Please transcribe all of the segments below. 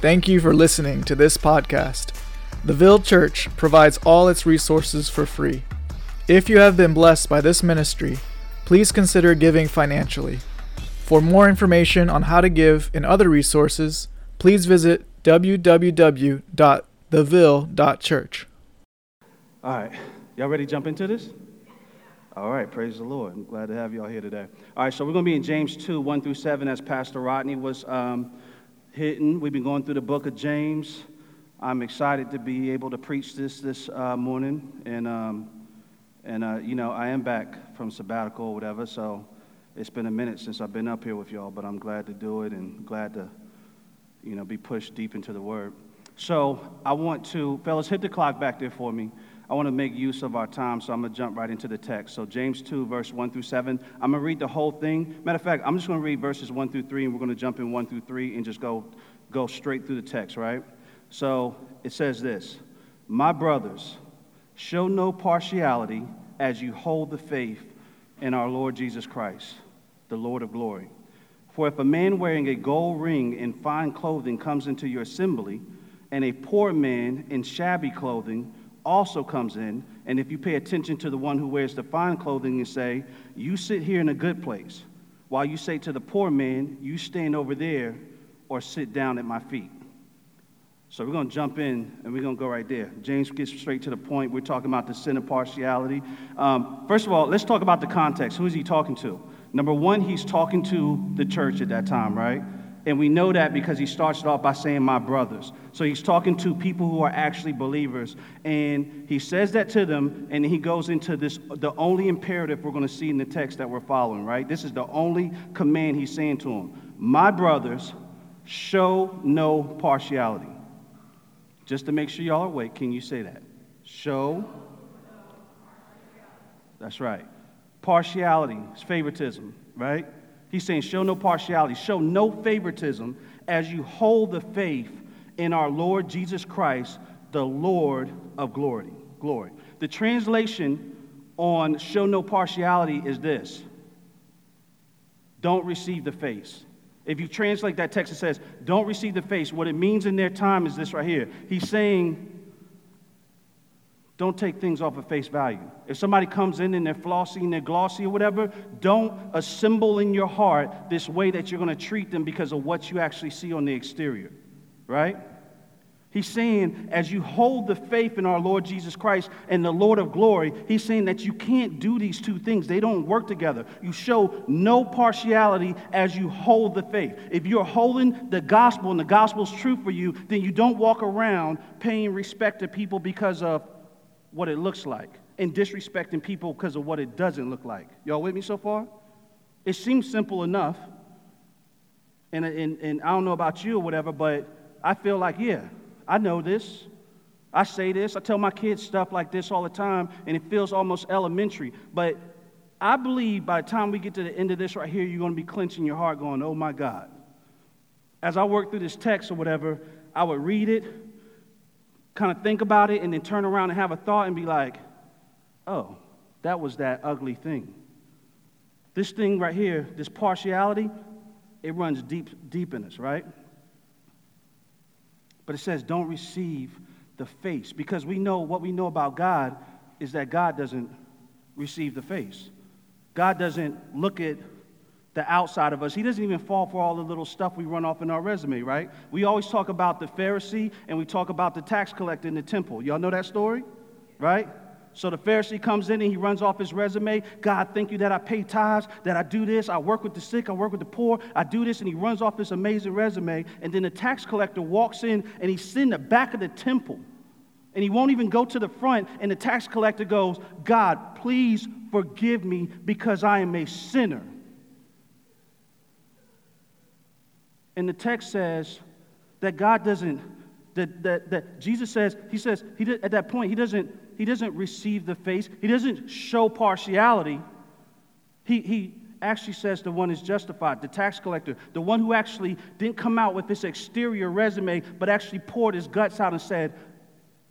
Thank you for listening to this podcast. The Ville Church provides all its resources for free. If you have been blessed by this ministry, please consider giving financially. For more information on how to give and other resources, please visit www.theville.church. All right. Y'all ready to jump into this? All right. Praise the Lord. I'm glad to have y'all here today. All right. So we're going to be in James 2 1 through 7, as Pastor Rodney was um, hitting. We've been going through the book of James. I'm excited to be able to preach this this uh, morning. And, um, and uh, you know, I am back from sabbatical or whatever. So it's been a minute since I've been up here with y'all, but I'm glad to do it and glad to, you know, be pushed deep into the word. So I want to, fellas, hit the clock back there for me. I want to make use of our time, so I'm going to jump right into the text. So, James 2, verse 1 through 7. I'm going to read the whole thing. Matter of fact, I'm just going to read verses 1 through 3, and we're going to jump in 1 through 3 and just go, go straight through the text, right? So, it says this My brothers, show no partiality as you hold the faith in our Lord Jesus Christ, the Lord of glory. For if a man wearing a gold ring and fine clothing comes into your assembly, and a poor man in shabby clothing, also comes in, and if you pay attention to the one who wears the fine clothing and say, You sit here in a good place, while you say to the poor man, You stand over there or sit down at my feet. So we're going to jump in and we're going to go right there. James gets straight to the point. We're talking about the sin of partiality. Um, first of all, let's talk about the context. Who is he talking to? Number one, he's talking to the church at that time, right? And we know that because he starts it off by saying, My brothers. So he's talking to people who are actually believers. And he says that to them, and he goes into this the only imperative we're going to see in the text that we're following, right? This is the only command he's saying to them My brothers, show no partiality. Just to make sure y'all are awake, can you say that? Show. That's right. Partiality is favoritism, right? He's saying, show no partiality, show no favoritism as you hold the faith in our Lord Jesus Christ, the Lord of glory. Glory. The translation on show no partiality is this don't receive the face. If you translate that text, it says, don't receive the face. What it means in their time is this right here. He's saying, don't take things off of face value. If somebody comes in and they're flossy and they're glossy or whatever, don't assemble in your heart this way that you're going to treat them because of what you actually see on the exterior, right? He's saying, as you hold the faith in our Lord Jesus Christ and the Lord of glory, he's saying that you can't do these two things. They don't work together. You show no partiality as you hold the faith. If you're holding the gospel and the gospel's true for you, then you don't walk around paying respect to people because of what it looks like and disrespecting people because of what it doesn't look like. Y'all with me so far? It seems simple enough. And, and, and I don't know about you or whatever, but I feel like, yeah, I know this. I say this. I tell my kids stuff like this all the time, and it feels almost elementary. But I believe by the time we get to the end of this right here, you're going to be clenching your heart, going, oh my God. As I work through this text or whatever, I would read it, kind of think about it and then turn around and have a thought and be like, oh, that was that ugly thing. This thing right here, this partiality, it runs deep, deep in us, right? But it says, don't receive the face because we know what we know about God is that God doesn't receive the face. God doesn't look at the outside of us. He doesn't even fall for all the little stuff we run off in our resume, right? We always talk about the Pharisee and we talk about the tax collector in the temple. Y'all know that story? Right? So the Pharisee comes in and he runs off his resume. God, thank you that I pay tithes, that I do this, I work with the sick, I work with the poor, I do this, and he runs off this amazing resume. And then the tax collector walks in and he's in the back of the temple. And he won't even go to the front. And the tax collector goes, God, please forgive me because I am a sinner. And the text says that God doesn't, that, that, that Jesus says, he says, he did, at that point, he doesn't, he doesn't receive the face, he doesn't show partiality. He, he actually says the one is justified, the tax collector, the one who actually didn't come out with this exterior resume, but actually poured his guts out and said,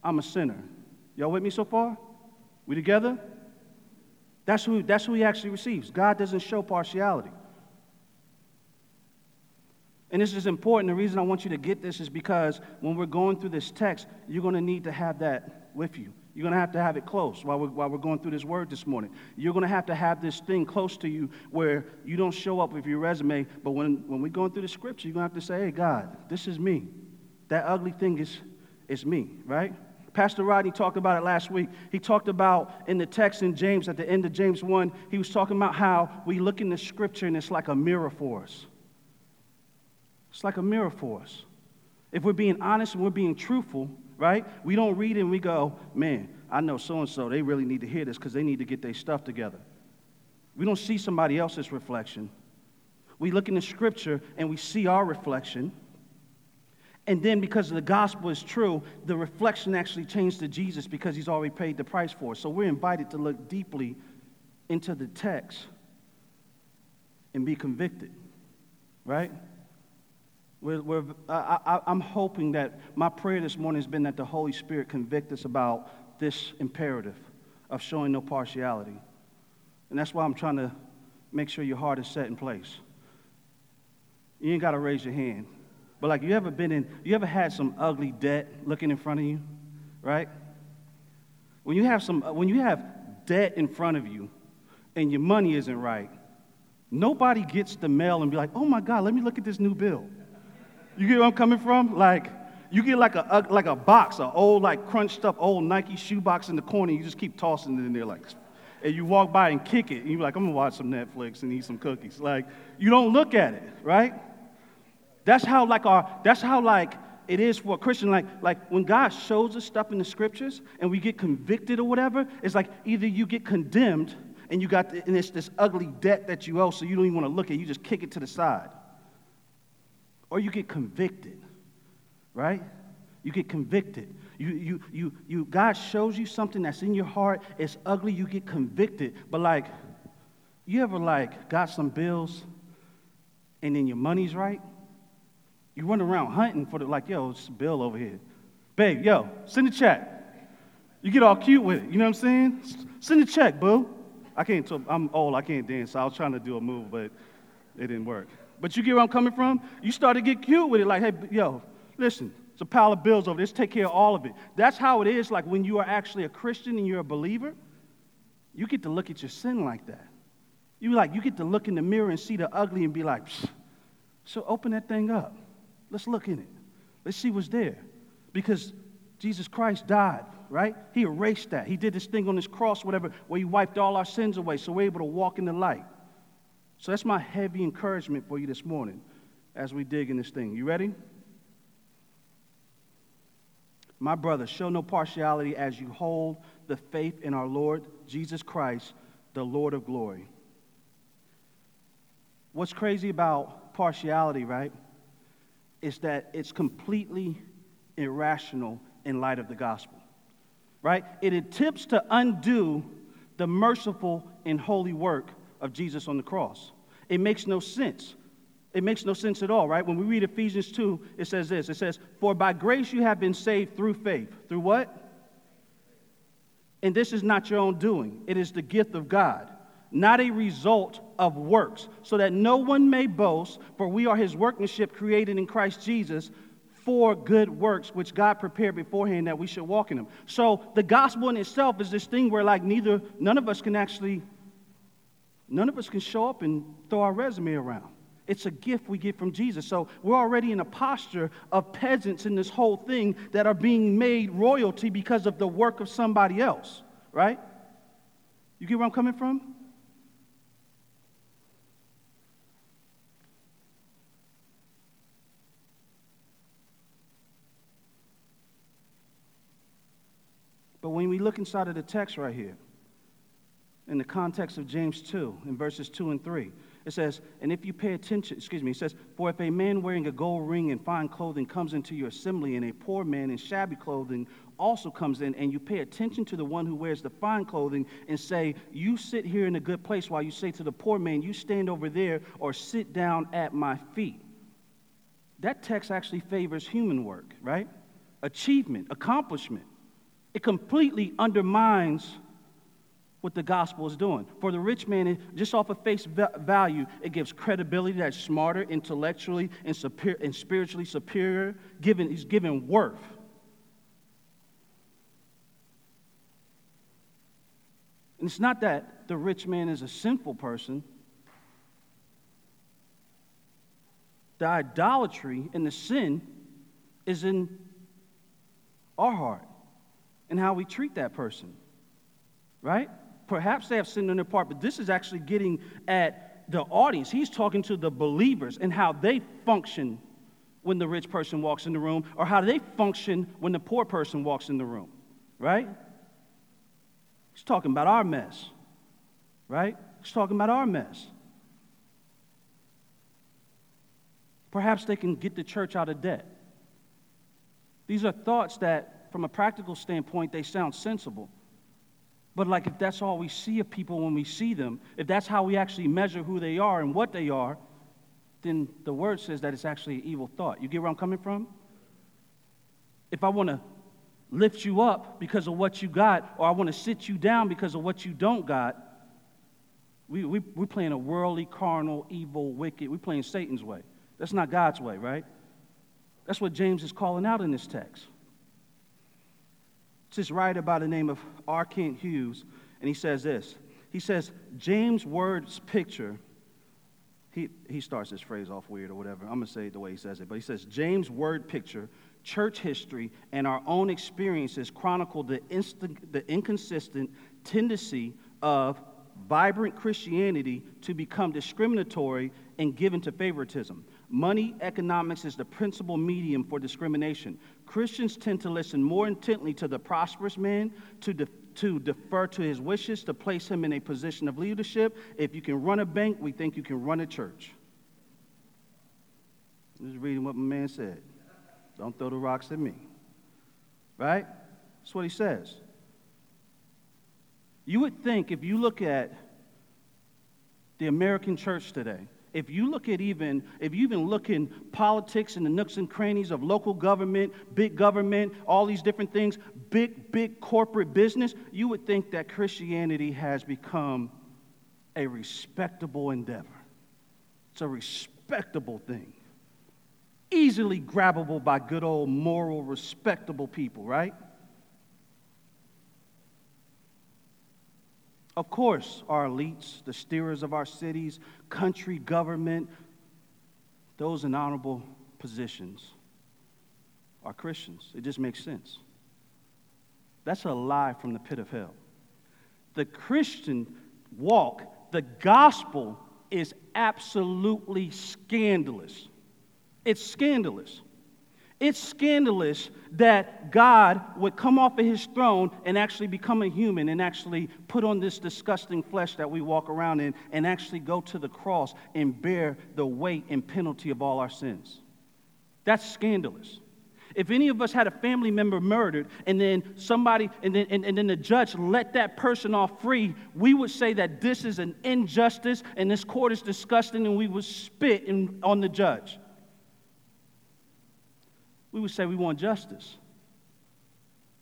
I'm a sinner. Y'all with me so far? We together? That's who, that's who he actually receives. God doesn't show partiality. And this is important. The reason I want you to get this is because when we're going through this text, you're going to need to have that with you. You're going to have to have it close while we're, while we're going through this word this morning. You're going to have to have this thing close to you where you don't show up with your resume, but when, when we're going through the scripture, you're going to have to say, hey, God, this is me. That ugly thing is, is me, right? Pastor Rodney talked about it last week. He talked about in the text in James, at the end of James 1, he was talking about how we look in the scripture and it's like a mirror for us. It's like a mirror for us. If we're being honest and we're being truthful, right? We don't read and we go, man, I know so and so, they really need to hear this because they need to get their stuff together. We don't see somebody else's reflection. We look in the scripture and we see our reflection. And then, because the gospel is true, the reflection actually changed to Jesus because he's already paid the price for it. So we're invited to look deeply into the text and be convicted, right? We're, we're, I, am hoping that my prayer this morning has been that the Holy Spirit convict us about this imperative of showing no partiality. And that's why I'm trying to make sure your heart is set in place. You ain't got to raise your hand. But like you ever been in, you ever had some ugly debt looking in front of you, right? When you have some, when you have debt in front of you and your money isn't right, nobody gets the mail and be like, oh my God, let me look at this new bill. You get where I'm coming from? Like, you get like a, like a box, an old, like crunched up old Nike shoe box in the corner, you just keep tossing it in there like, and you walk by and kick it, and you're like, I'm gonna watch some Netflix and eat some cookies. Like, you don't look at it, right? That's how like our, that's how like it is for a Christian. Like, like when God shows us stuff in the scriptures and we get convicted or whatever, it's like either you get condemned and you got the, and it's this ugly debt that you owe, so you don't even want to look at it, you just kick it to the side or you get convicted, right? You get convicted. You, you, you, you, God shows you something that's in your heart, it's ugly, you get convicted. But like, you ever like got some bills and then your money's right? You run around hunting for the, like, yo, it's a bill over here. Babe, yo, send a check. You get all cute with it, you know what I'm saying? Send a check, boo. I can't, I'm old, I can't dance, so I was trying to do a move, but it didn't work. But you get where I'm coming from? You start to get cute with it, like, hey, yo, listen, it's a pile of bills over there. Let's take care of all of it. That's how it is, like when you are actually a Christian and you're a believer, you get to look at your sin like that. You like, you get to look in the mirror and see the ugly and be like, so open that thing up. Let's look in it. Let's see what's there. Because Jesus Christ died, right? He erased that. He did this thing on this cross, whatever, where he wiped all our sins away so we're able to walk in the light. So that's my heavy encouragement for you this morning as we dig in this thing. You ready? My brother, show no partiality as you hold the faith in our Lord Jesus Christ, the Lord of glory. What's crazy about partiality, right, is that it's completely irrational in light of the gospel, right? It attempts to undo the merciful and holy work of Jesus on the cross. It makes no sense. It makes no sense at all, right? When we read Ephesians 2, it says this it says, For by grace you have been saved through faith. Through what? And this is not your own doing, it is the gift of God, not a result of works, so that no one may boast, for we are his workmanship created in Christ Jesus for good works which God prepared beforehand that we should walk in them. So the gospel in itself is this thing where like neither none of us can actually None of us can show up and throw our resume around. It's a gift we get from Jesus. So we're already in a posture of peasants in this whole thing that are being made royalty because of the work of somebody else, right? You get where I'm coming from? But when we look inside of the text right here, in the context of James 2, in verses 2 and 3. It says, And if you pay attention, excuse me, it says, For if a man wearing a gold ring and fine clothing comes into your assembly, and a poor man in shabby clothing also comes in, and you pay attention to the one who wears the fine clothing and say, You sit here in a good place, while you say to the poor man, You stand over there or sit down at my feet. That text actually favors human work, right? Achievement, accomplishment. It completely undermines what the gospel is doing. For the rich man, just off of face value, it gives credibility that's smarter, intellectually, and, superior, and spiritually superior. Given, he's given worth. And it's not that the rich man is a sinful person. The idolatry and the sin is in our heart and how we treat that person, right? Perhaps they have sinned on their part, but this is actually getting at the audience. He's talking to the believers and how they function when the rich person walks in the room, or how they function when the poor person walks in the room, right? He's talking about our mess, right? He's talking about our mess. Perhaps they can get the church out of debt. These are thoughts that, from a practical standpoint, they sound sensible. But, like, if that's all we see of people when we see them, if that's how we actually measure who they are and what they are, then the word says that it's actually an evil thought. You get where I'm coming from? If I want to lift you up because of what you got, or I want to sit you down because of what you don't got, we, we, we're playing a worldly, carnal, evil, wicked, we're playing Satan's way. That's not God's way, right? That's what James is calling out in this text. This writer by the name of R. Kent Hughes, and he says this. He says, James' words picture, he, he starts this phrase off weird or whatever. I'm going to say it the way he says it. But he says, James' word picture, church history, and our own experiences chronicle the, instant, the inconsistent tendency of vibrant Christianity to become discriminatory and given to favoritism. Money economics is the principal medium for discrimination. Christians tend to listen more intently to the prosperous man, to, de- to defer to his wishes, to place him in a position of leadership. If you can run a bank, we think you can run a church. I'm just reading what my man said. Don't throw the rocks at me. Right? That's what he says. You would think if you look at the American church today, if you look at even, if you even look in politics and the nooks and crannies of local government, big government, all these different things, big, big corporate business, you would think that Christianity has become a respectable endeavor. It's a respectable thing. Easily grabbable by good old moral, respectable people, right? Of course, our elites, the steerers of our cities, country, government, those in honorable positions are Christians. It just makes sense. That's a lie from the pit of hell. The Christian walk, the gospel, is absolutely scandalous. It's scandalous. It's scandalous that God would come off of his throne and actually become a human and actually put on this disgusting flesh that we walk around in and actually go to the cross and bear the weight and penalty of all our sins. That's scandalous. If any of us had a family member murdered and then somebody, and then, and, and then the judge let that person off free, we would say that this is an injustice and this court is disgusting and we would spit in, on the judge we would say we want justice.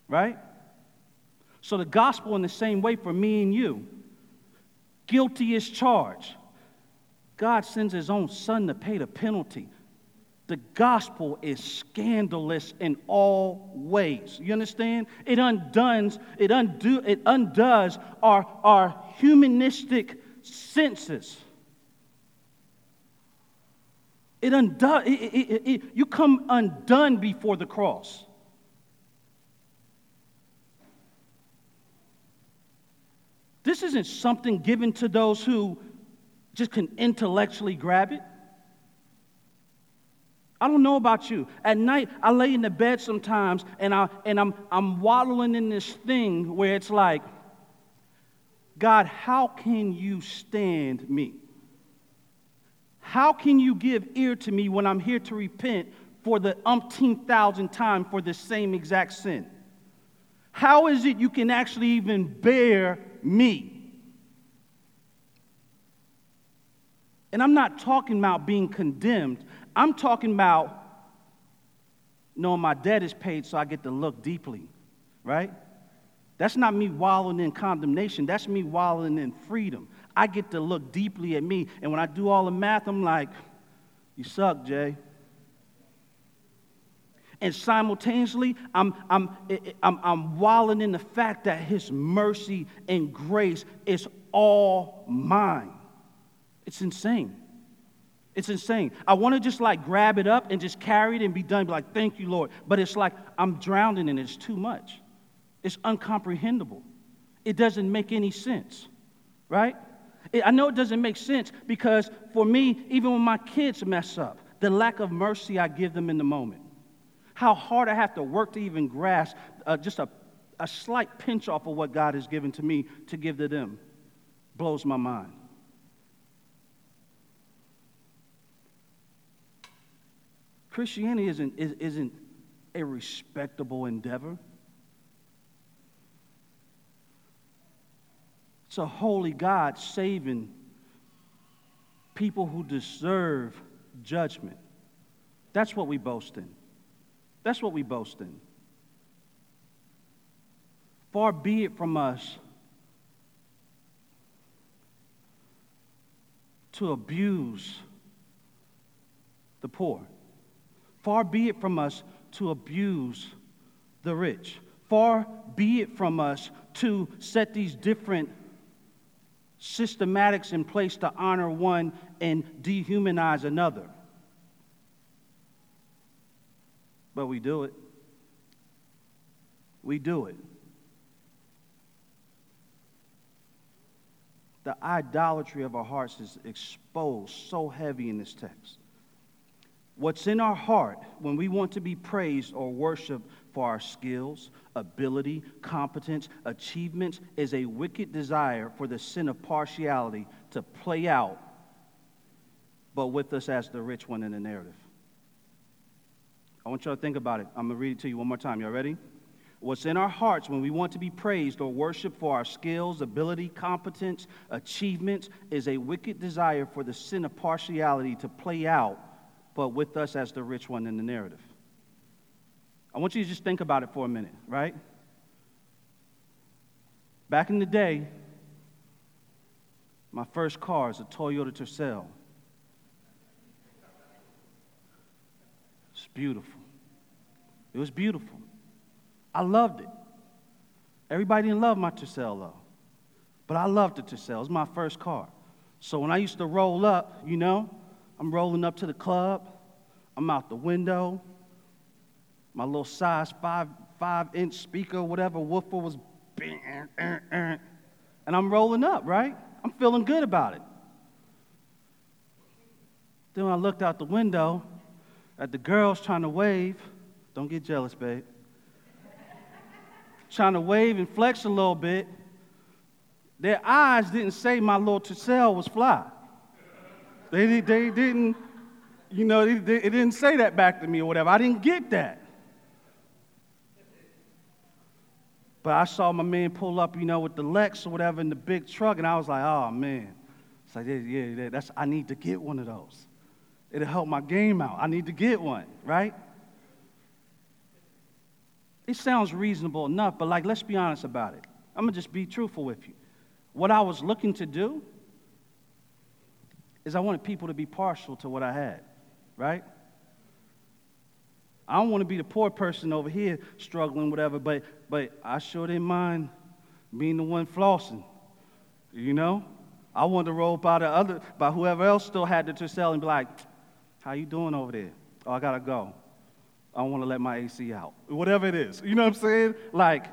Right? So the gospel, in the same way for me and you, guilty is charged. God sends his own son to pay the penalty. The gospel is scandalous in all ways. You understand? It undoes, it undo, it undoes our, our humanistic senses. It undone, it, it, it, you come undone before the cross. This isn't something given to those who just can intellectually grab it. I don't know about you. At night, I lay in the bed sometimes and, I, and I'm, I'm waddling in this thing where it's like, God, how can you stand me? How can you give ear to me when I'm here to repent for the umpteen thousand time for the same exact sin? How is it you can actually even bear me? And I'm not talking about being condemned. I'm talking about knowing my debt is paid so I get to look deeply, right? That's not me wallowing in condemnation. That's me wallowing in freedom. I get to look deeply at me. And when I do all the math, I'm like, you suck, Jay. And simultaneously, I'm, I'm, I'm, I'm wallowing in the fact that His mercy and grace is all mine. It's insane. It's insane. I want to just like grab it up and just carry it and be done, be like, thank you, Lord. But it's like I'm drowning in it. It's too much. It's uncomprehendable. It doesn't make any sense, right? I know it doesn't make sense because for me, even when my kids mess up, the lack of mercy I give them in the moment, how hard I have to work to even grasp uh, just a, a slight pinch off of what God has given to me to give to them blows my mind. Christianity isn't, isn't a respectable endeavor. It's a holy God saving people who deserve judgment. That's what we boast in. That's what we boast in. Far be it from us to abuse the poor. Far be it from us to abuse the rich. Far be it from us to set these different systematics in place to honor one and dehumanize another. But we do it. We do it. The idolatry of our hearts is exposed so heavy in this text. What's in our heart when we want to be praised or worshiped for our skills, ability, competence, achievements is a wicked desire for the sin of partiality to play out, but with us as the rich one in the narrative. I want y'all to think about it. I'm going to read it to you one more time. Y'all ready? What's in our hearts when we want to be praised or worshiped for our skills, ability, competence, achievements is a wicked desire for the sin of partiality to play out, but with us as the rich one in the narrative. I want you to just think about it for a minute, right? Back in the day, my first car is a Toyota Tercel. It's beautiful. It was beautiful. I loved it. Everybody didn't love my Tercel though, but I loved the Tercel. It was my first car. So when I used to roll up, you know, I'm rolling up to the club, I'm out the window, my little size five, five inch speaker, whatever woofer was, and I'm rolling up, right? I'm feeling good about it. Then I looked out the window at the girls trying to wave, don't get jealous, babe. trying to wave and flex a little bit, their eyes didn't say my little Tercel was fly. They, they didn't, you know, it didn't say that back to me or whatever. I didn't get that. But I saw my man pull up, you know, with the Lex or whatever in the big truck, and I was like, oh man. It's like, yeah, yeah, that's, I need to get one of those. It'll help my game out. I need to get one, right? It sounds reasonable enough, but like, let's be honest about it. I'm gonna just be truthful with you. What I was looking to do is I wanted people to be partial to what I had, right? I don't want to be the poor person over here struggling, whatever, but, but I sure didn't mind being the one flossing. You know? I wanted to roll by the other, by whoever else still had to sell and be like, how you doing over there? Oh, I gotta go. I don't want to let my AC out. Whatever it is. You know what I'm saying? Like,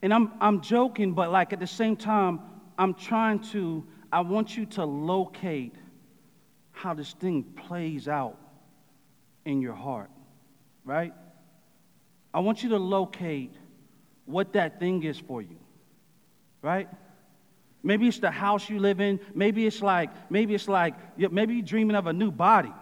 and I'm, I'm joking, but like at the same time, I'm trying to, I want you to locate how this thing plays out in your heart, right? I want you to locate what that thing is for you, right? Maybe it's the house you live in. Maybe it's like, maybe it's like, maybe you're dreaming of a new body.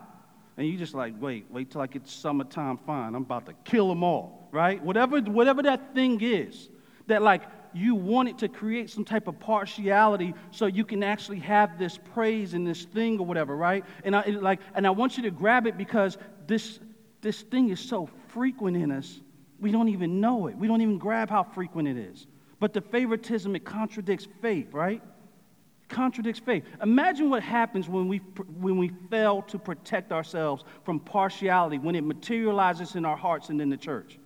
And you're just like, wait, wait till I get summertime fine. I'm about to kill them all, right? Whatever, whatever that thing is, that like you want it to create some type of partiality so you can actually have this praise and this thing or whatever, right? And I like, and I want you to grab it because this this thing is so frequent in us We don't even know it. We don't even grab how frequent it is. But the favoritism, it contradicts faith, right? Contradicts faith. Imagine what happens when we, when we fail to protect ourselves from partiality, when it materializes in our hearts and in the church.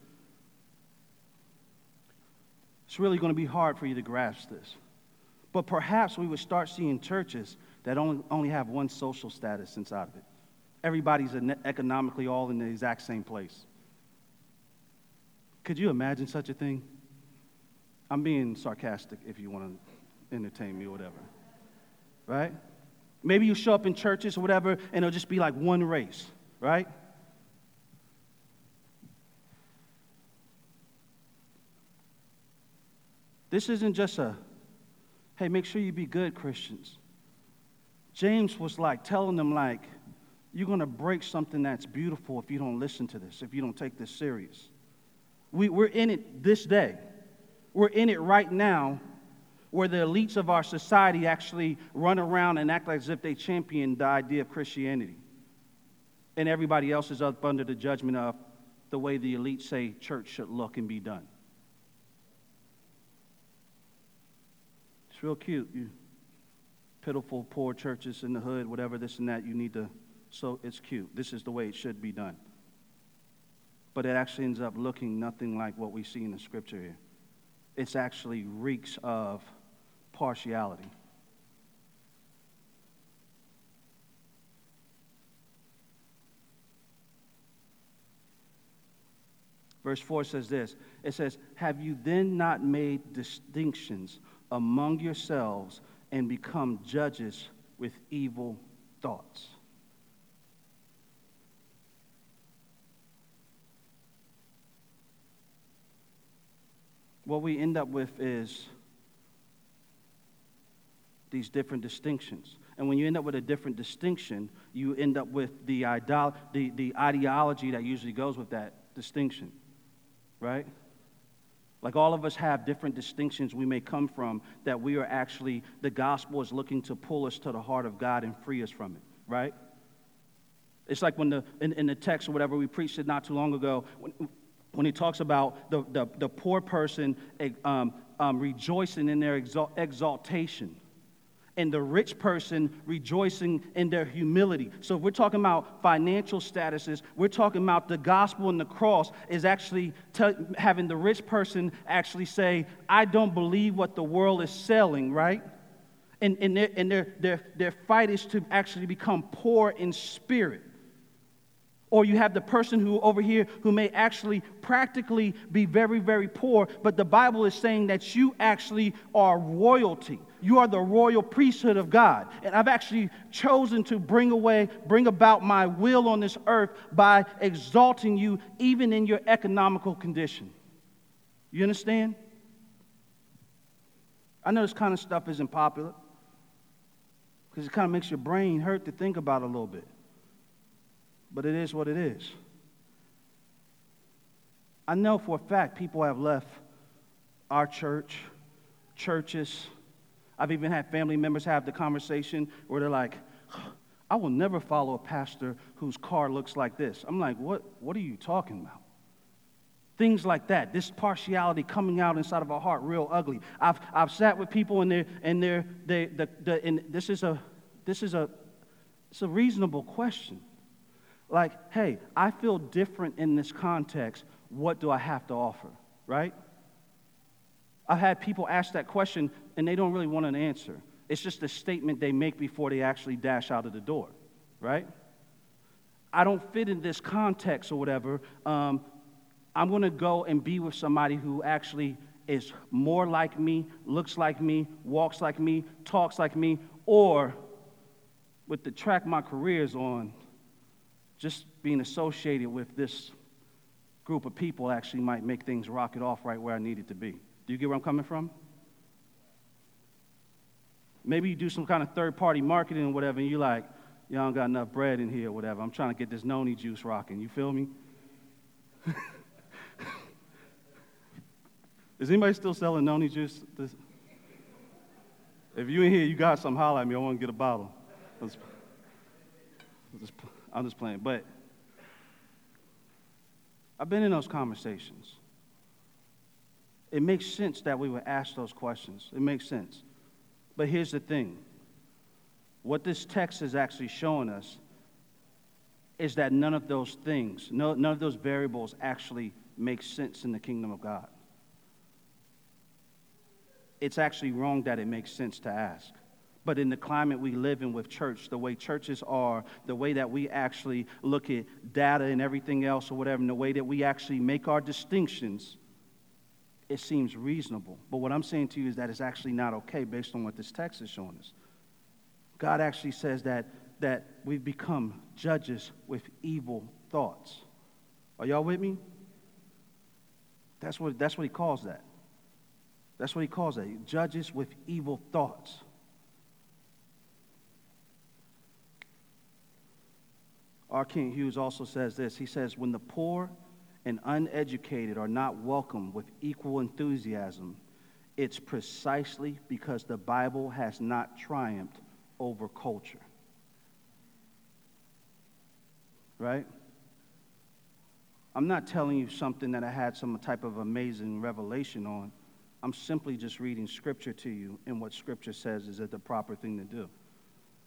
It's really going to be hard for you to grasp this. But perhaps we would start seeing churches that only, only have one social status inside of it. Everybody's economically all in the exact same place. Could you imagine such a thing? I'm being sarcastic if you want to entertain me or whatever. Right? Maybe you show up in churches or whatever, and it'll just be like one race, right? This isn't just a, hey, make sure you be good Christians. James was like telling them, like, you're going to break something that's beautiful if you don't listen to this, if you don't take this serious. We, we're in it this day. We're in it right now where the elites of our society actually run around and act as if they champion the idea of Christianity. And everybody else is up under the judgment of the way the elites say church should look and be done. It's real cute. You pitiful, poor churches in the hood, whatever, this and that, you need to, so it's cute. This is the way it should be done but it actually ends up looking nothing like what we see in the scripture here. It's actually reeks of partiality. Verse 4 says this it says, Have you then not made distinctions among yourselves and become judges with evil thoughts? What we end up with is these different distinctions. And when you end up with a different distinction, you end up with the, idol- the, the ideology that usually goes with that distinction, right? Like all of us have different distinctions we may come from that we are actually, the gospel is looking to pull us to the heart of God and free us from it, right? It's like when the, in, in the text or whatever we preached it not too long ago, when, when he talks about the, the, the poor person eh, um, um, rejoicing in their exaltation and the rich person rejoicing in their humility. So, if we're talking about financial statuses, we're talking about the gospel and the cross is actually t- having the rich person actually say, I don't believe what the world is selling, right? And, and, their, and their, their, their fight is to actually become poor in spirit. Or you have the person who over here who may actually practically be very, very poor, but the Bible is saying that you actually are royalty. You are the royal priesthood of God. And I've actually chosen to bring away, bring about my will on this earth by exalting you even in your economical condition. You understand? I know this kind of stuff isn't popular because it kind of makes your brain hurt to think about a little bit but it is what it is. I know for a fact people have left our church, churches. I've even had family members have the conversation where they're like, I will never follow a pastor whose car looks like this. I'm like, what, what are you talking about? Things like that, this partiality coming out inside of our heart real ugly. I've, I've sat with people and they're, and they're, they, the, the, and this is a, this is a, it's a reasonable question. Like, hey, I feel different in this context. What do I have to offer? Right? I've had people ask that question and they don't really want an answer. It's just a statement they make before they actually dash out of the door, right? I don't fit in this context or whatever. Um, I'm going to go and be with somebody who actually is more like me, looks like me, walks like me, talks like me, or with the track my career is on, just being associated with this group of people actually might make things rocket off right where I need it to be. Do you get where I'm coming from? Maybe you do some kind of third party marketing or whatever, and you're like, y'all don't got enough bread in here or whatever. I'm trying to get this noni juice rocking. You feel me? Is anybody still selling noni juice? If you in here, you got some, holler at me. I want to get a bottle. Let's, let's, I'm just playing. But I've been in those conversations. It makes sense that we would ask those questions. It makes sense. But here's the thing what this text is actually showing us is that none of those things, no, none of those variables actually make sense in the kingdom of God. It's actually wrong that it makes sense to ask. But in the climate we live in with church, the way churches are, the way that we actually look at data and everything else or whatever, and the way that we actually make our distinctions, it seems reasonable. But what I'm saying to you is that it's actually not okay based on what this text is showing us. God actually says that, that we've become judges with evil thoughts. Are y'all with me? That's what, that's what he calls that. That's what he calls that. Judges with evil thoughts. R. Kent Hughes also says this. He says, When the poor and uneducated are not welcomed with equal enthusiasm, it's precisely because the Bible has not triumphed over culture. Right? I'm not telling you something that I had some type of amazing revelation on. I'm simply just reading Scripture to you, and what Scripture says is that the proper thing to do.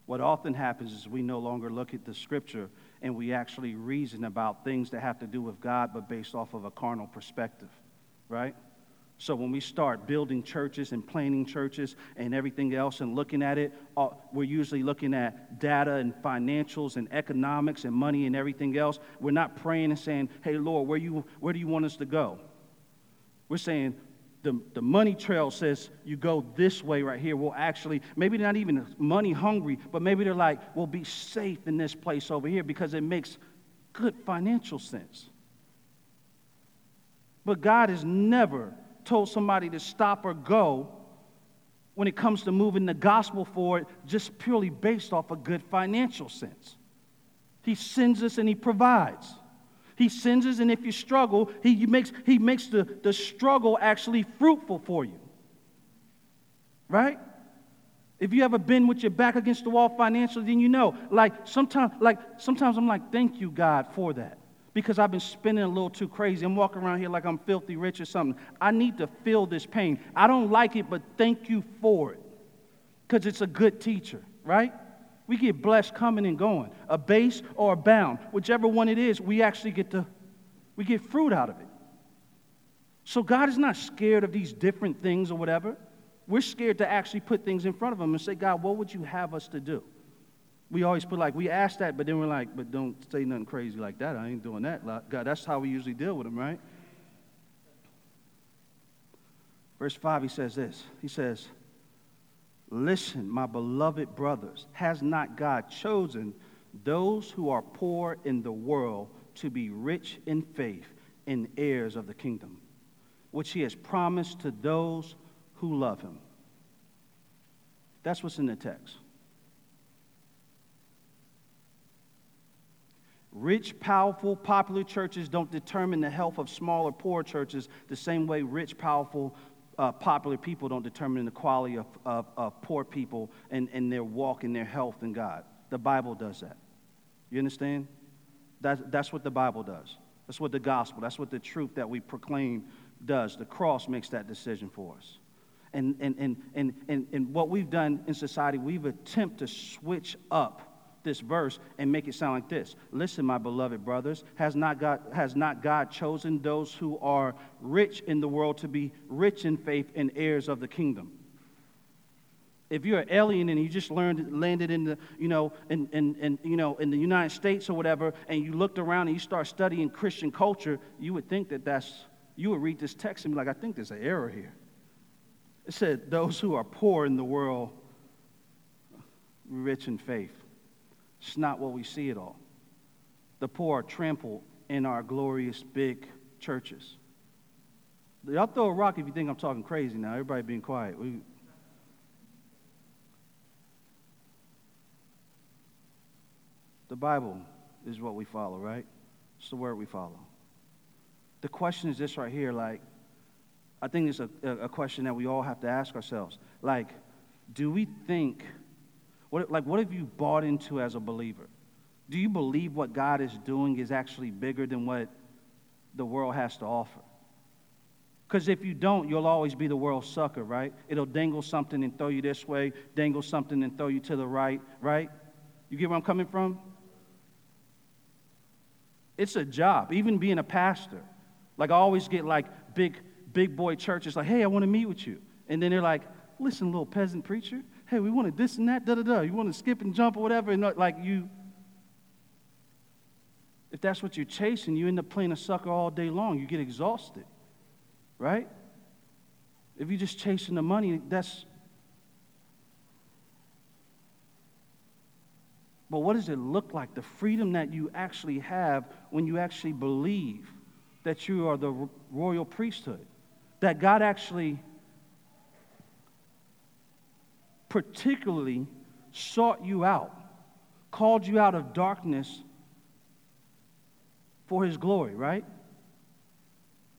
What often happens is we no longer look at the Scripture and we actually reason about things that have to do with God, but based off of a carnal perspective, right? So when we start building churches and planning churches and everything else and looking at it, uh, we're usually looking at data and financials and economics and money and everything else. We're not praying and saying, "Hey Lord, where you where do you want us to go?" We're saying, the, the money trail says you go this way right here. We'll actually, maybe they're not even money hungry, but maybe they're like, we'll be safe in this place over here because it makes good financial sense. But God has never told somebody to stop or go when it comes to moving the gospel forward just purely based off a good financial sense. He sends us and He provides. He sends us, and if you struggle, He makes, he makes the, the struggle actually fruitful for you. Right? If you ever been with your back against the wall financially, then you know. Like sometimes, like sometimes I'm like, thank you, God, for that because I've been spinning a little too crazy. I'm walking around here like I'm filthy rich or something. I need to feel this pain. I don't like it, but thank you for it because it's a good teacher, right? We get blessed coming and going, a base or a bound, whichever one it is, we actually get to, we get fruit out of it. So God is not scared of these different things or whatever. We're scared to actually put things in front of Him and say, God, what would you have us to do? we always put like, we ask that, but then we're like, but don't say nothing crazy like that. I ain't doing that. God, that's how we usually deal with them, right? Verse 5, he says this. He says, Listen, my beloved brothers, has not God chosen those who are poor in the world to be rich in faith and heirs of the kingdom, which he has promised to those who love him? That's what's in the text. Rich, powerful, popular churches don't determine the health of smaller, poor churches the same way rich, powerful, uh, popular people don't determine the quality of, of, of poor people and, and their walk and their health in God. The Bible does that. You understand? That, that's what the Bible does. That's what the gospel, that's what the truth that we proclaim does. The cross makes that decision for us. And, and, and, and, and, and what we've done in society, we've attempted to switch up this verse and make it sound like this Listen, my beloved brothers, has not, God, has not God chosen those who are rich in the world to be rich in faith and heirs of the kingdom? If you're an alien and you just learned, landed in the, you know, in, in, in, you know, in the United States or whatever, and you looked around and you start studying Christian culture, you would think that that's, you would read this text and be like, I think there's an error here. It said, those who are poor in the world, rich in faith. It's not what we see at all. The poor are trampled in our glorious big churches. Y'all throw a rock if you think I'm talking crazy now. Everybody being quiet. We... The Bible is what we follow, right? It's the word we follow. The question is this right here like, I think it's a, a question that we all have to ask ourselves. Like, do we think what, like, what have you bought into as a believer? Do you believe what God is doing is actually bigger than what the world has to offer? Because if you don't, you'll always be the world's sucker, right? It'll dangle something and throw you this way, dangle something and throw you to the right, right? You get where I'm coming from? It's a job, even being a pastor. Like I always get like big, big boy churches like, hey, I want to meet with you. And then they're like, listen, little peasant preacher, hey, we wanted this and that, da da da. You want to skip and jump or whatever, and uh, like you. If that's what you're chasing, you end up playing a sucker all day long. You get exhausted, right? If you're just chasing the money, that's. But what does it look like? The freedom that you actually have when you actually believe that you are the royal priesthood, that God actually particularly sought you out, called you out of darkness for his glory, right?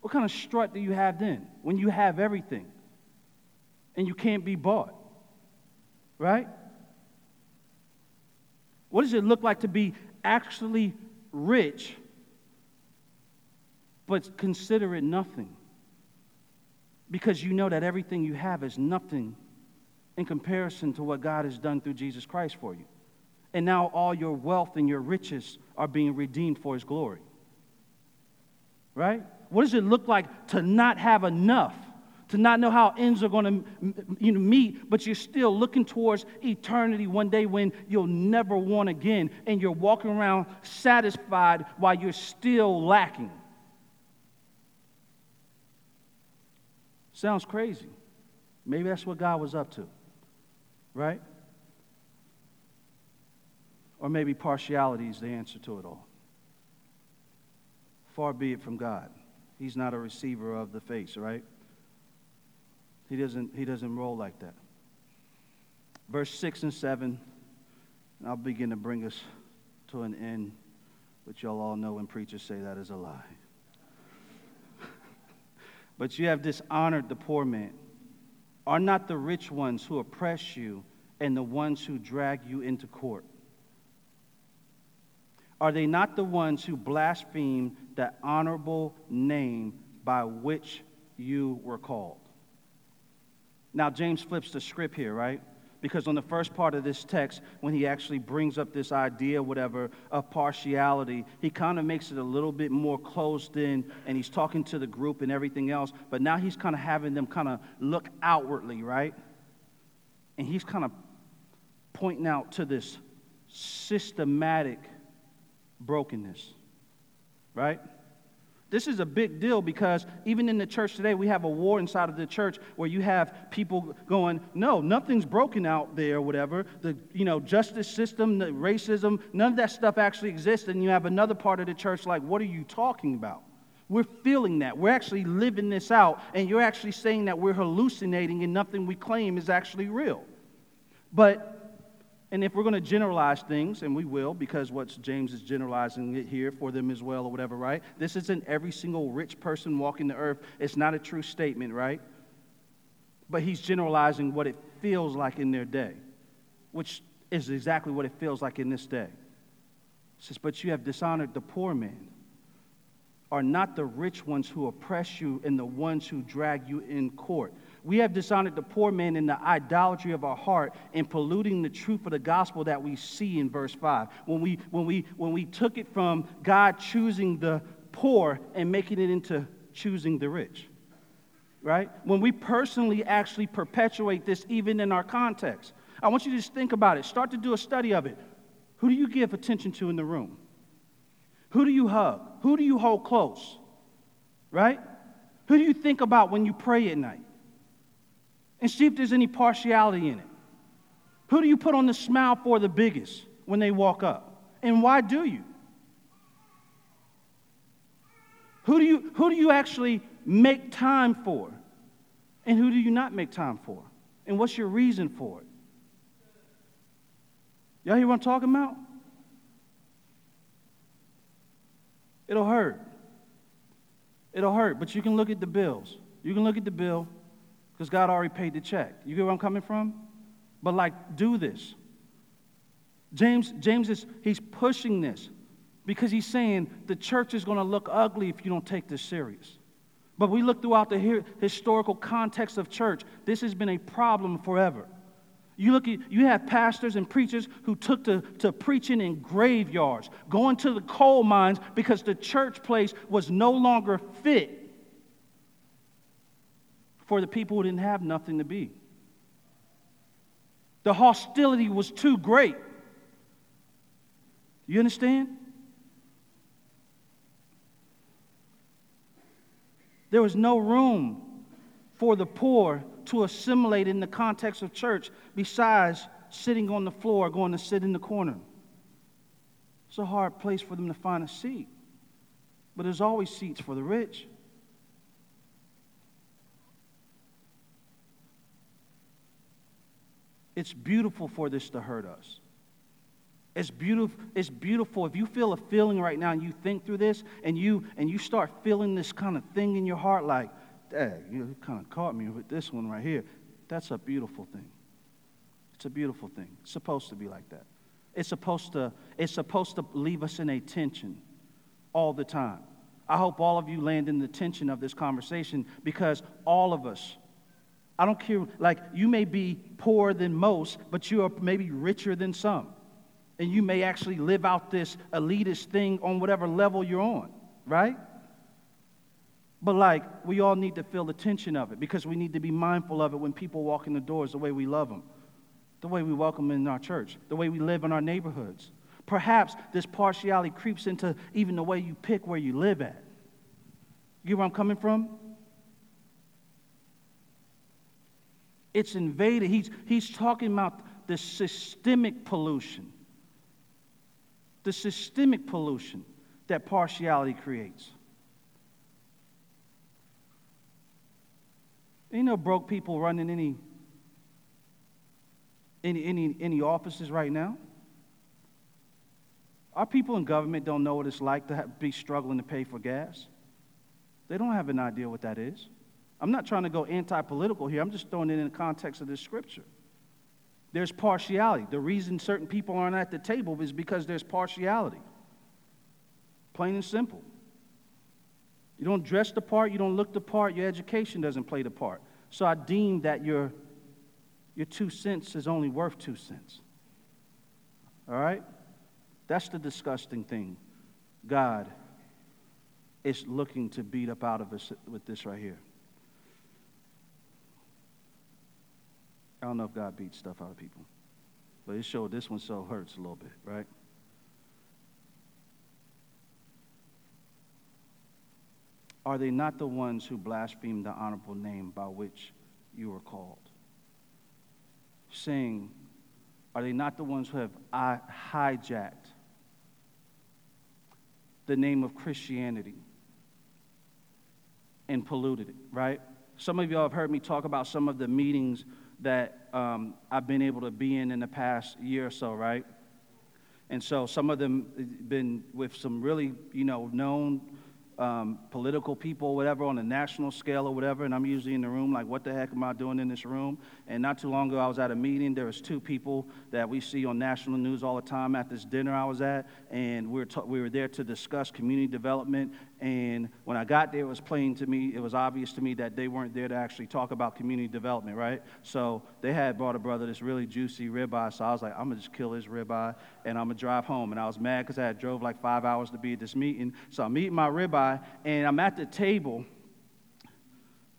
What kind of strut do you have then when you have everything and you can't be bought? Right? What does it look like to be actually rich but consider it nothing? Because you know that everything you have is nothing in comparison to what God has done through Jesus Christ for you. And now all your wealth and your riches are being redeemed for His glory. Right? What does it look like to not have enough? To not know how ends are going to you know, meet, but you're still looking towards eternity one day when you'll never want again, and you're walking around satisfied while you're still lacking. Sounds crazy. Maybe that's what God was up to right? Or maybe partiality is the answer to it all. Far be it from God. He's not a receiver of the face, right? He doesn't, he doesn't roll like that. Verse 6 and 7, I'll begin to bring us to an end, which y'all all know when preachers say that is a lie. but you have dishonored the poor man. Are not the rich ones who oppress you and the ones who drag you into court? Are they not the ones who blaspheme that honorable name by which you were called? Now, James flips the script here, right? Because on the first part of this text, when he actually brings up this idea, whatever, of partiality, he kind of makes it a little bit more closed in and he's talking to the group and everything else. But now he's kind of having them kind of look outwardly, right? And he's kind of pointing out to this systematic brokenness, right? This is a big deal because even in the church today, we have a war inside of the church where you have people going, no, nothing's broken out there, whatever. The you know justice system, the racism, none of that stuff actually exists. And you have another part of the church like, what are you talking about? We're feeling that. We're actually living this out, and you're actually saying that we're hallucinating and nothing we claim is actually real. But and if we're going to generalize things, and we will, because what James is generalizing it here for them as well, or whatever, right? This isn't every single rich person walking the earth. It's not a true statement, right? But he's generalizing what it feels like in their day, which is exactly what it feels like in this day. Says, But you have dishonored the poor man. Are not the rich ones who oppress you and the ones who drag you in court? We have dishonored the poor man in the idolatry of our heart and polluting the truth of the gospel that we see in verse 5. When we, when we, when we took it from God choosing the poor and making it into choosing the rich. Right? When we personally actually perpetuate this even in our context. I want you to just think about it. Start to do a study of it. Who do you give attention to in the room? Who do you hug? Who do you hold close? Right? Who do you think about when you pray at night? And see if there's any partiality in it. Who do you put on the smile for the biggest when they walk up? And why do you? Who do you, who do you actually make time for? And who do you not make time for? And what's your reason for it? Y'all hear what I'm talking about? It'll hurt. It'll hurt, but you can look at the bills. You can look at the bill because God already paid the check. You get where I'm coming from? But like, do this. James, James is he's pushing this because he's saying the church is going to look ugly if you don't take this serious. But we look throughout the historical context of church, this has been a problem forever. You look at, you have pastors and preachers who took to, to preaching in graveyards, going to the coal mines because the church place was no longer fit for the people who didn't have nothing to be. The hostility was too great. You understand? There was no room for the poor to assimilate in the context of church besides sitting on the floor, going to sit in the corner. It's a hard place for them to find a seat. But there's always seats for the rich. It's beautiful for this to hurt us. It's beautiful, it's beautiful. If you feel a feeling right now and you think through this and you and you start feeling this kind of thing in your heart, like, Dad, you kind of caught me with this one right here. That's a beautiful thing. It's a beautiful thing. It's supposed to be like that. It's supposed to, it's supposed to leave us in a tension all the time. I hope all of you land in the tension of this conversation because all of us, I don't care, like you may be poorer than most, but you are maybe richer than some. And you may actually live out this elitist thing on whatever level you're on, right? But like, we all need to feel the tension of it because we need to be mindful of it when people walk in the doors, the way we love them, the way we welcome them in our church, the way we live in our neighborhoods. Perhaps this partiality creeps into even the way you pick where you live at. You get where I'm coming from? It's invaded. He's, he's talking about the systemic pollution, the systemic pollution that partiality creates. Ain't no broke people running any, any, any, any offices right now. Our people in government don't know what it's like to be struggling to pay for gas. They don't have an idea what that is. I'm not trying to go anti political here, I'm just throwing it in the context of this scripture. There's partiality. The reason certain people aren't at the table is because there's partiality. Plain and simple. You don't dress the part, you don't look the part, your education doesn't play the part. So I deem that your, your two cents is only worth two cents. All right? That's the disgusting thing. God is looking to beat up out of us with this right here. I don't know if God beats stuff out of people, but it showed this one so hurts a little bit, right? Are they not the ones who blaspheme the honorable name by which you were called? Saying, are they not the ones who have hijacked the name of Christianity and polluted it, right? Some of y'all have heard me talk about some of the meetings that um, I've been able to be in in the past year or so, right? And so some of them been with some really, you know, known um, political people, whatever, on a national scale or whatever, and I'm usually in the room like, what the heck am I doing in this room? And not too long ago, I was at a meeting. There was two people that we see on national news all the time at this dinner I was at, and we were, we were there to discuss community development. And when I got there, it was plain to me, it was obvious to me that they weren't there to actually talk about community development, right? So they had brought a brother this really juicy ribeye, so I was like, I'm gonna just kill his ribeye, and I'm gonna drive home. And I was mad because I had drove like five hours to be at this meeting. So I'm eating my ribeye, and I'm at the table,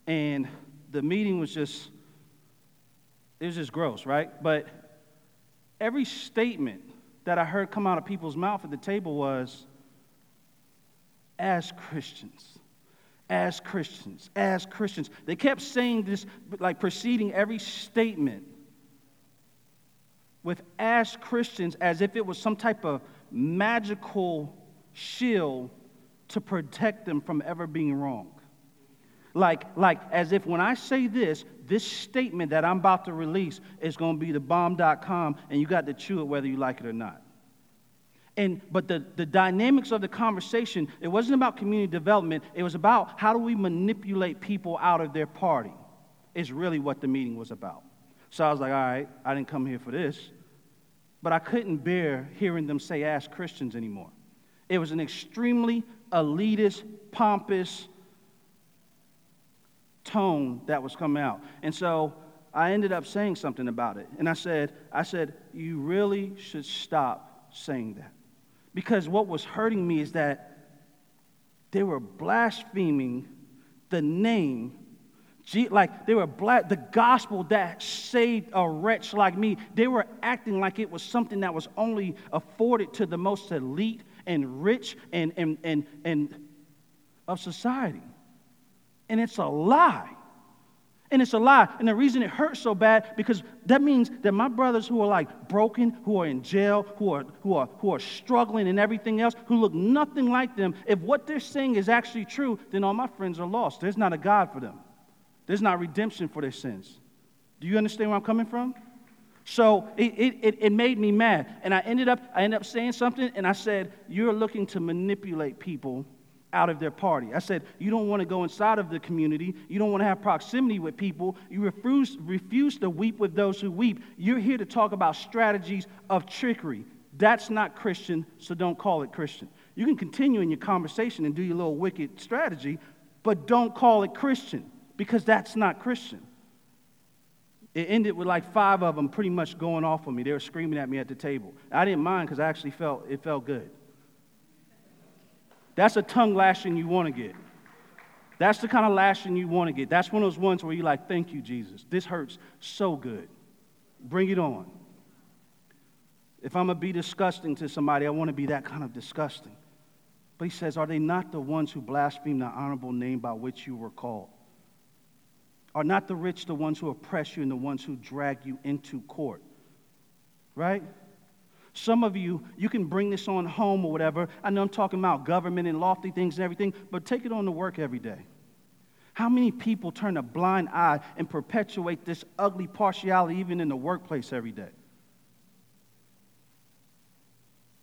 and the meeting was just, it was just gross, right? But every statement that I heard come out of people's mouth at the table was, as Christians, as Christians, as Christians. They kept saying this, like preceding every statement with as Christians as if it was some type of magical shield to protect them from ever being wrong. Like, like as if when I say this, this statement that I'm about to release is going to be the bomb.com and you got to chew it whether you like it or not. And, but the, the dynamics of the conversation, it wasn't about community development. It was about how do we manipulate people out of their party, is really what the meeting was about. So I was like, all right, I didn't come here for this. But I couldn't bear hearing them say as Christians anymore. It was an extremely elitist, pompous, tone that was coming out. And so I ended up saying something about it. And I said, I said, you really should stop saying that. Because what was hurting me is that they were blaspheming the name like they were black, the gospel that saved a wretch like me, they were acting like it was something that was only afforded to the most elite and rich and, and, and, and of society. And it's a lie. And it's a lie. And the reason it hurts so bad, because that means that my brothers who are like broken, who are in jail, who are, who are, who are struggling and everything else, who look nothing like them, if what they're saying is actually true, then all my friends are lost. There's not a God for them. There's not redemption for their sins. Do you understand where I'm coming from? So it, it, it made me mad. And I ended up, I ended up saying something, and I said, You're looking to manipulate people out of their party. I said, You don't want to go inside of the community. You don't want to have proximity with people. You refuse, refuse to weep with those who weep. You're here to talk about strategies of trickery. That's not Christian, so don't call it Christian. You can continue in your conversation and do your little wicked strategy, but don't call it Christian because that's not Christian. It ended with like five of them pretty much going off on me. They were screaming at me at the table. I didn't mind because I actually felt it felt good. That's a tongue lashing you want to get. That's the kind of lashing you want to get. That's one of those ones where you're like, thank you, Jesus. This hurts so good. Bring it on. If I'm going to be disgusting to somebody, I want to be that kind of disgusting. But he says, Are they not the ones who blaspheme the honorable name by which you were called? Are not the rich the ones who oppress you and the ones who drag you into court? Right? Some of you, you can bring this on home or whatever. I know I'm talking about government and lofty things and everything, but take it on to work every day. How many people turn a blind eye and perpetuate this ugly partiality even in the workplace every day?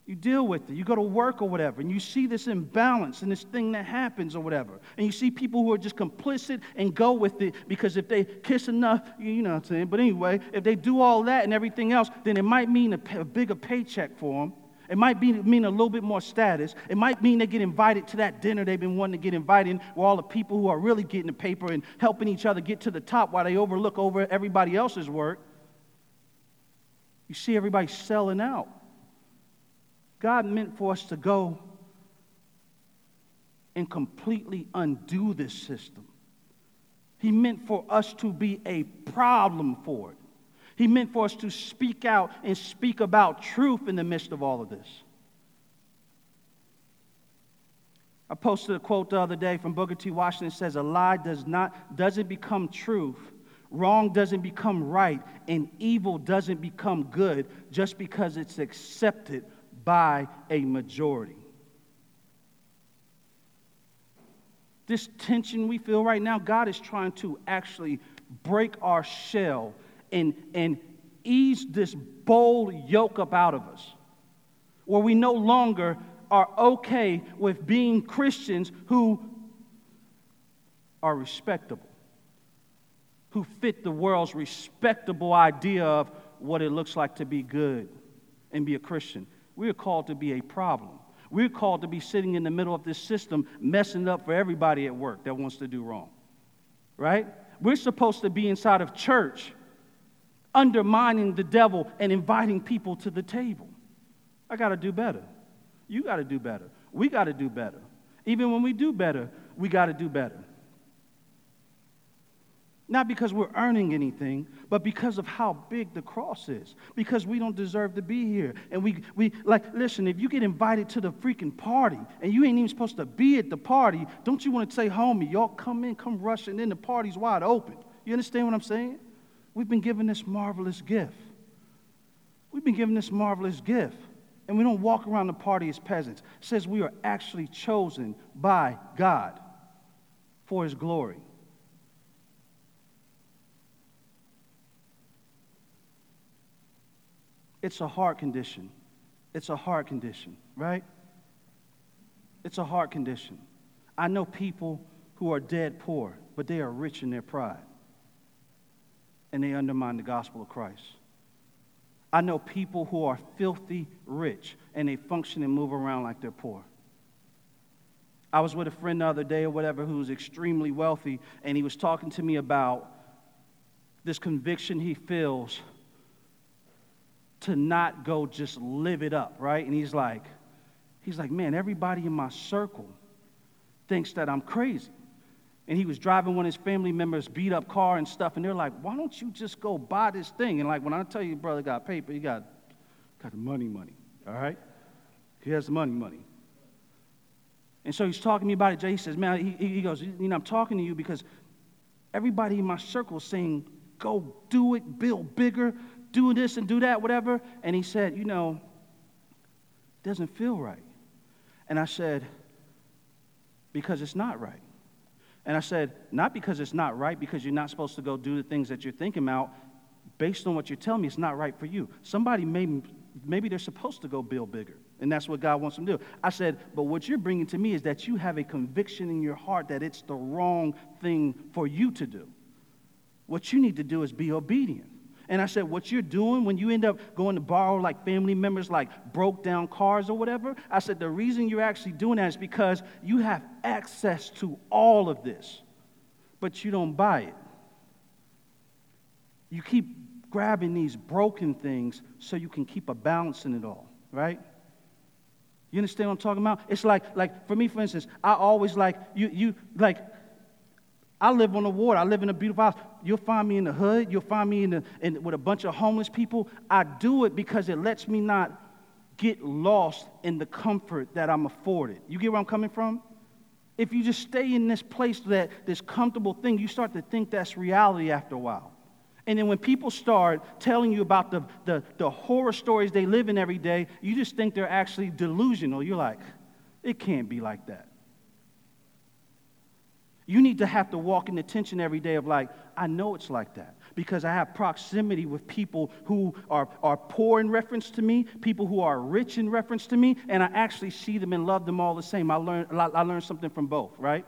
You deal with it. You go to work or whatever, and you see this imbalance and this thing that happens or whatever. And you see people who are just complicit and go with it because if they kiss enough, you know what I'm saying. But anyway, if they do all that and everything else, then it might mean a, a bigger paycheck for them. It might be, mean a little bit more status. It might mean they get invited to that dinner they've been wanting to get invited where all the people who are really getting the paper and helping each other get to the top while they overlook over everybody else's work. You see everybody selling out. God meant for us to go and completely undo this system. He meant for us to be a problem for it. He meant for us to speak out and speak about truth in the midst of all of this. I posted a quote the other day from Booker T. Washington says, A lie does not, doesn't become truth, wrong doesn't become right, and evil doesn't become good just because it's accepted by a majority. This tension we feel right now, God is trying to actually break our shell and, and ease this bold yoke up out of us, where we no longer are okay with being Christians who are respectable, who fit the world's respectable idea of what it looks like to be good and be a Christian. We're called to be a problem. We're called to be sitting in the middle of this system, messing up for everybody at work that wants to do wrong. Right? We're supposed to be inside of church, undermining the devil and inviting people to the table. I got to do better. You got to do better. We got to do better. Even when we do better, we got to do better. Not because we're earning anything, but because of how big the cross is. Because we don't deserve to be here. And we, we like, listen, if you get invited to the freaking party and you ain't even supposed to be at the party, don't you want to say, homie, y'all come in, come rushing in, the party's wide open. You understand what I'm saying? We've been given this marvelous gift. We've been given this marvelous gift. And we don't walk around the party as peasants. It says we are actually chosen by God for his glory. It's a heart condition. It's a heart condition, right? It's a heart condition. I know people who are dead poor, but they are rich in their pride. And they undermine the gospel of Christ. I know people who are filthy rich and they function and move around like they're poor. I was with a friend the other day or whatever who was extremely wealthy, and he was talking to me about this conviction he feels to not go just live it up, right? And he's like, he's like, man, everybody in my circle thinks that I'm crazy. And he was driving one of his family members' beat up car and stuff, and they're like, why don't you just go buy this thing? And like, when I tell you, brother got paper, he got, got the money, money, all right? He has the money, money. And so he's talking to me about it. Jay says, man, he, he goes, you know, I'm talking to you because everybody in my circle is saying, go do it, build bigger, do this and do that, whatever. And he said, you know, it doesn't feel right. And I said, because it's not right. And I said, not because it's not right, because you're not supposed to go do the things that you're thinking about. Based on what you're telling me, it's not right for you. Somebody may, maybe they're supposed to go build bigger. And that's what God wants them to do. I said, but what you're bringing to me is that you have a conviction in your heart that it's the wrong thing for you to do. What you need to do is be obedient. And I said, what you're doing when you end up going to borrow like family members, like broke down cars or whatever, I said, the reason you're actually doing that is because you have access to all of this, but you don't buy it. You keep grabbing these broken things so you can keep a balance in it all, right? You understand what I'm talking about? It's like, like for me, for instance, I always like you, you like I live on the water. I live in a beautiful house. You'll find me in the hood. You'll find me in the, in, with a bunch of homeless people. I do it because it lets me not get lost in the comfort that I'm afforded. You get where I'm coming from? If you just stay in this place, that this comfortable thing, you start to think that's reality after a while. And then when people start telling you about the, the, the horror stories they live in every day, you just think they're actually delusional. You're like, it can't be like that. You need to have to walk in the tension every day of like, I know it's like that because I have proximity with people who are, are poor in reference to me, people who are rich in reference to me, and I actually see them and love them all the same. I learned, I learned something from both, right?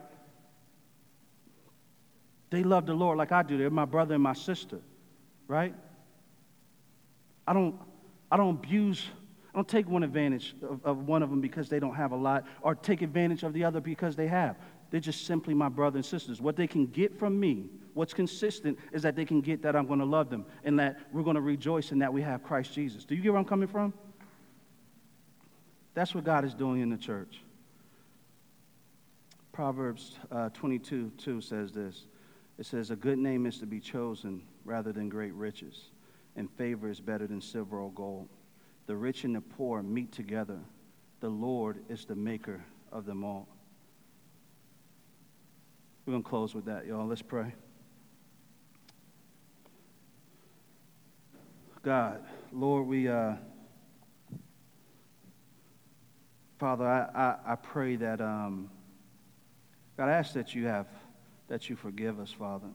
They love the Lord like I do. They're my brother and my sister, right? I don't, I don't abuse, I don't take one advantage of, of one of them because they don't have a lot, or take advantage of the other because they have. They're just simply my brothers and sisters. What they can get from me, what's consistent, is that they can get that I'm going to love them and that we're going to rejoice in that we have Christ Jesus. Do you get where I'm coming from? That's what God is doing in the church. Proverbs uh, 22 2 says this It says, A good name is to be chosen rather than great riches, and favor is better than silver or gold. The rich and the poor meet together. The Lord is the maker of them all. We're going to close with that, y'all. Let's pray. God, Lord, we, uh, Father, I, I, I pray that, um, God, I ask that you have, that you forgive us, Father.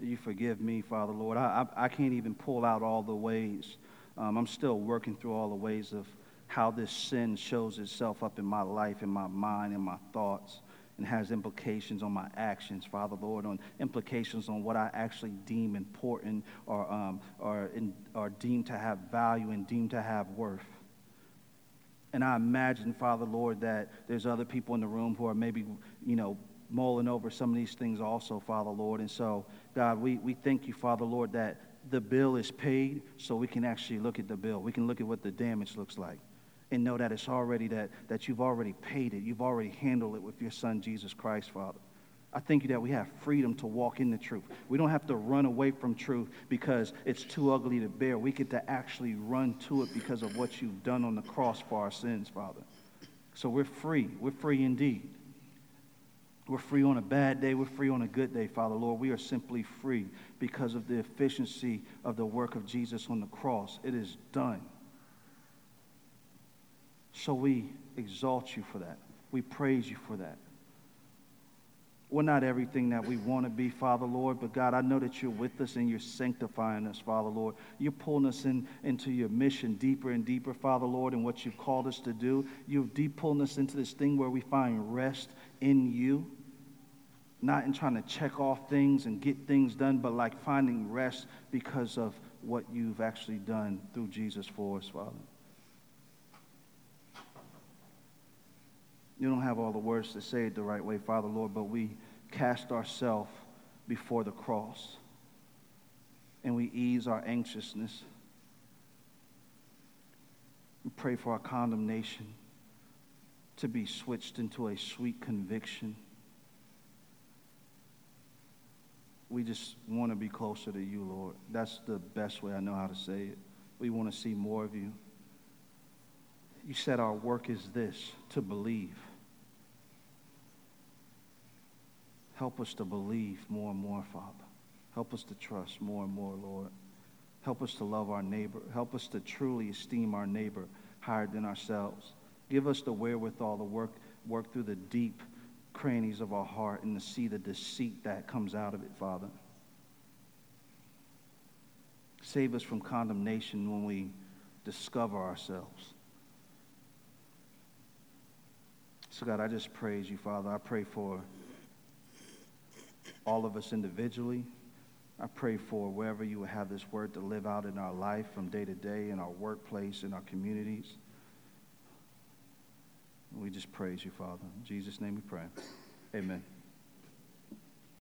That you forgive me, Father, Lord. I, I, I can't even pull out all the ways. Um, I'm still working through all the ways of how this sin shows itself up in my life, in my mind, in my thoughts and has implications on my actions, Father Lord, on implications on what I actually deem important or, um, or, in, or deem to have value and deem to have worth. And I imagine, Father Lord, that there's other people in the room who are maybe, you know, mulling over some of these things also, Father Lord. And so, God, we, we thank you, Father Lord, that the bill is paid so we can actually look at the bill. We can look at what the damage looks like and know that it's already that, that you've already paid it. You've already handled it with your son, Jesus Christ, Father. I thank you that we have freedom to walk in the truth. We don't have to run away from truth because it's too ugly to bear. We get to actually run to it because of what you've done on the cross for our sins, Father. So we're free. We're free indeed. We're free on a bad day. We're free on a good day, Father Lord. We are simply free because of the efficiency of the work of Jesus on the cross. It is done. So we exalt you for that. We praise you for that. We're not everything that we want to be, Father Lord, but God, I know that you're with us and you're sanctifying us, Father Lord. You're pulling us in, into your mission deeper and deeper, Father Lord, and what you've called us to do. You've deep pulling us into this thing where we find rest in you, not in trying to check off things and get things done, but like finding rest because of what you've actually done through Jesus for us, Father. You don't have all the words to say it the right way, Father, Lord, but we cast ourselves before the cross and we ease our anxiousness. We pray for our condemnation to be switched into a sweet conviction. We just want to be closer to you, Lord. That's the best way I know how to say it. We want to see more of you. You said our work is this to believe. Help us to believe more and more, Father. Help us to trust more and more, Lord. Help us to love our neighbor. Help us to truly esteem our neighbor higher than ourselves. Give us the wherewithal to work, work through the deep crannies of our heart and to see the deceit that comes out of it, Father. Save us from condemnation when we discover ourselves. So, God, I just praise you, Father. I pray for all of us individually. I pray for wherever you would have this word to live out in our life from day to day, in our workplace, in our communities. We just praise you, Father. In Jesus' name we pray. Amen.